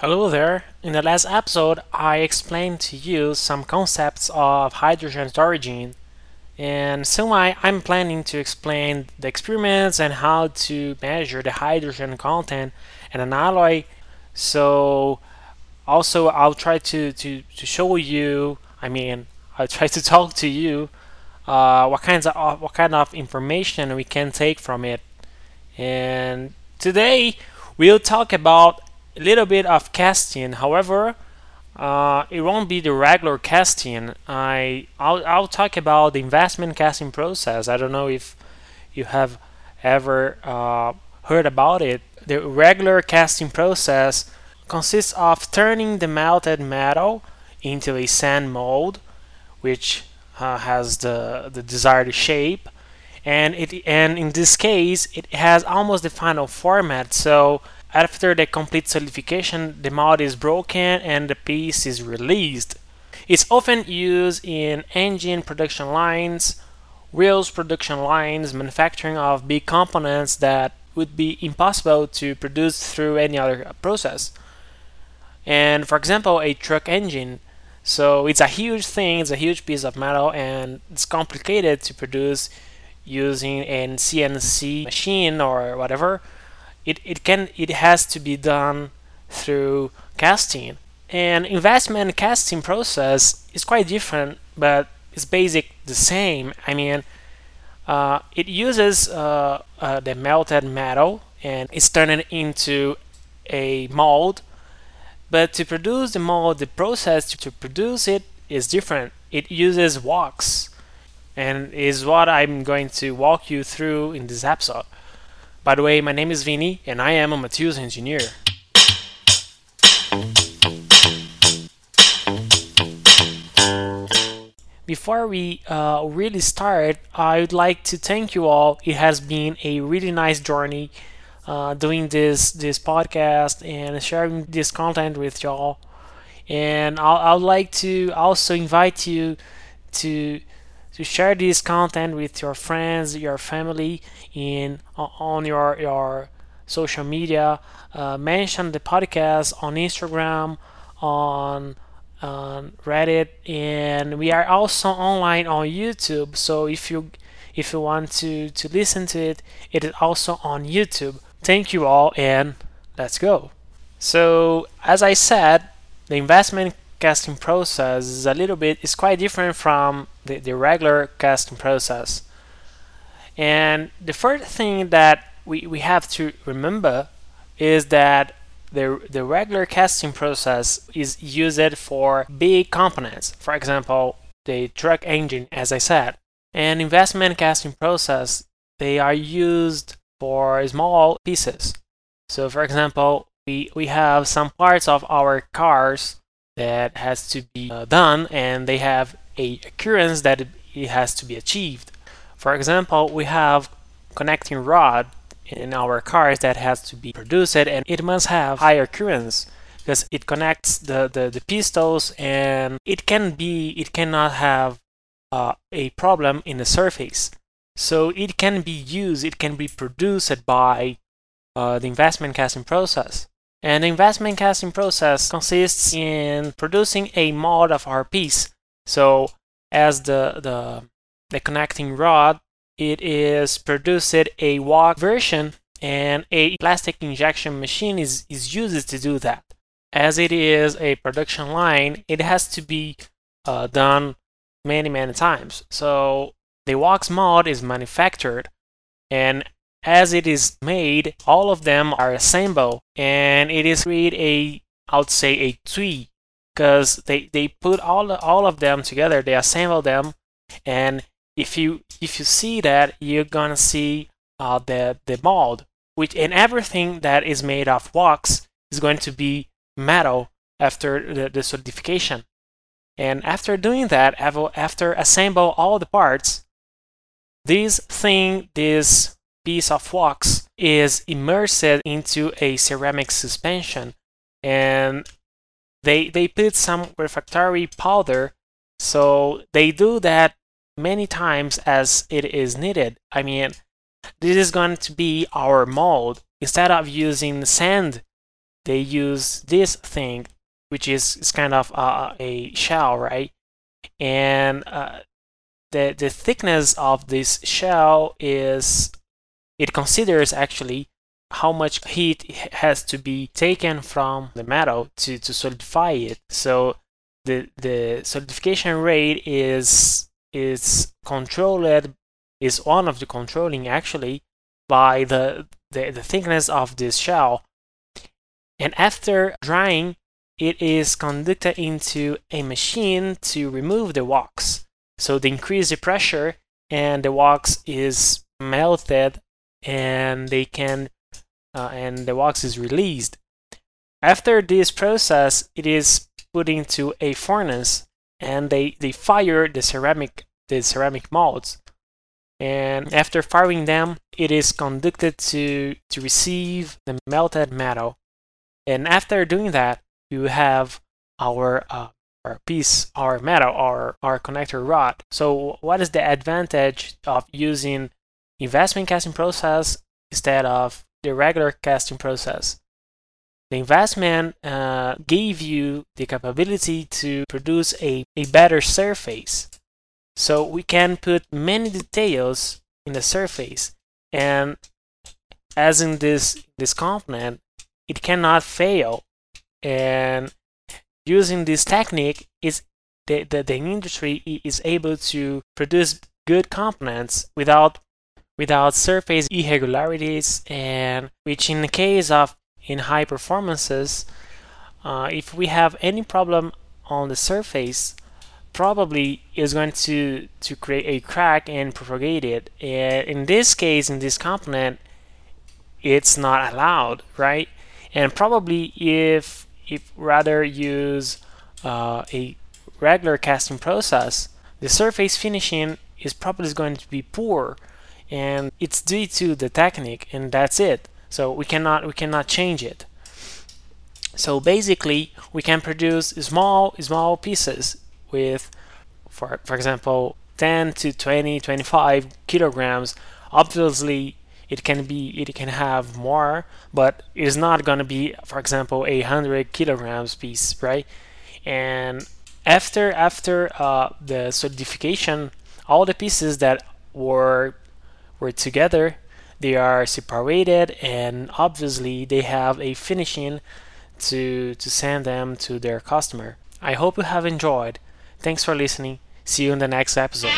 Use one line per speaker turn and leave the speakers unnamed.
Hello there. In the last episode, I explained to you some concepts of hydrogen storage, and soon I, I'm planning to explain the experiments and how to measure the hydrogen content in an alloy. So also I'll try to, to, to show you, I mean, I'll try to talk to you uh, what kinds of what kind of information we can take from it. And today we'll talk about a little bit of casting. However, uh, it won't be the regular casting. I I'll, I'll talk about the investment casting process. I don't know if you have ever uh, heard about it. The regular casting process consists of turning the melted metal into a sand mold, which uh, has the the desired shape, and it and in this case it has almost the final format. So after the complete solidification, the mold is broken and the piece is released. It's often used in engine production lines, wheels production lines, manufacturing of big components that would be impossible to produce through any other process. And for example, a truck engine. So it's a huge thing, it's a huge piece of metal, and it's complicated to produce using a CNC machine or whatever it, it can it has to be done through casting. And investment casting process is quite different but it's basic the same. I mean uh, it uses uh, uh, the melted metal and it's turned into a mold. But to produce the mold the process to produce it is different. It uses wax. And is what i'm going to walk you through in this episode by the way, my name is Vini, and I am a materials engineer. Before we uh, really start, I would like to thank you all. It has been a really nice journey uh, doing this this podcast and sharing this content with y'all. And I would like to also invite you to to share this content with your friends, your family, in on your your social media. Uh, mention the podcast on Instagram, on on Reddit, and we are also online on YouTube. So if you if you want to to listen to it, it is also on YouTube. Thank you all, and let's go. So as I said, the investment casting process is a little bit is quite different from the, the regular casting process. And the first thing that we, we have to remember is that the, the regular casting process is used for big components for example the truck engine as I said. And investment casting process they are used for small pieces. So for example we, we have some parts of our cars that has to be uh, done and they have a occurrence that it has to be achieved. For example, we have connecting rod in our cars that has to be produced and it must have high occurrence because it connects the, the, the pistons and it can be it cannot have uh, a problem in the surface so it can be used it can be produced by uh, the investment casting process and the investment casting process consists in producing a mold of our piece. So as the, the, the connecting rod, it is produced a wax version and a plastic injection machine is, is used to do that. As it is a production line, it has to be uh, done many, many times. So the wax mold is manufactured and as it is made, all of them are assembled and it is create a, I would say a tree because they, they put all, all of them together, they assemble them and if you if you see that you're gonna see uh, the the mold which and everything that is made of wax is going to be metal after the, the solidification. And after doing that after assemble all the parts this thing this piece of wax is immersed into a ceramic suspension. And they they put some refractory powder. So they do that many times as it is needed. I mean this is going to be our mold. Instead of using sand they use this thing, which is, is kind of uh, a shell, right? And uh, the the thickness of this shell is it considers actually how much heat has to be taken from the metal to, to solidify it. So the the solidification rate is is controlled is one of the controlling actually by the, the, the thickness of this shell. And after drying, it is conducted into a machine to remove the wax. So they increase the pressure and the wax is melted and they can uh, and the wax is released. After this process, it is put into a furnace and they, they fire the ceramic the ceramic molds. And after firing them, it is conducted to, to receive the melted metal. And after doing that, you have our uh, our piece, our metal, our, our connector rod. So what is the advantage of using investment casting process instead of the regular casting process. The investment uh, gave you the capability to produce a, a better surface. So we can put many details in the surface and as in this, this component, it cannot fail. And using this technique, is the, the, the industry is able to produce good components without without surface irregularities and which in the case of in high performances uh, if we have any problem on the surface probably is going to to create a crack and propagate it. And in this case in this component it's not allowed right? And probably if if rather use uh, a regular casting process the surface finishing is probably going to be poor and it's due to the technique and that's it. So we cannot we cannot change it. So basically we can produce small small pieces with for for example 10 to 20 25 kilograms. Obviously it can be it can have more but it's not going to be for example a hundred kilograms piece right? And after after uh, the solidification all the pieces that were were together they are separated and obviously they have a finishing to to send them to their customer. I hope you have enjoyed. Thanks for listening. See you in the next episode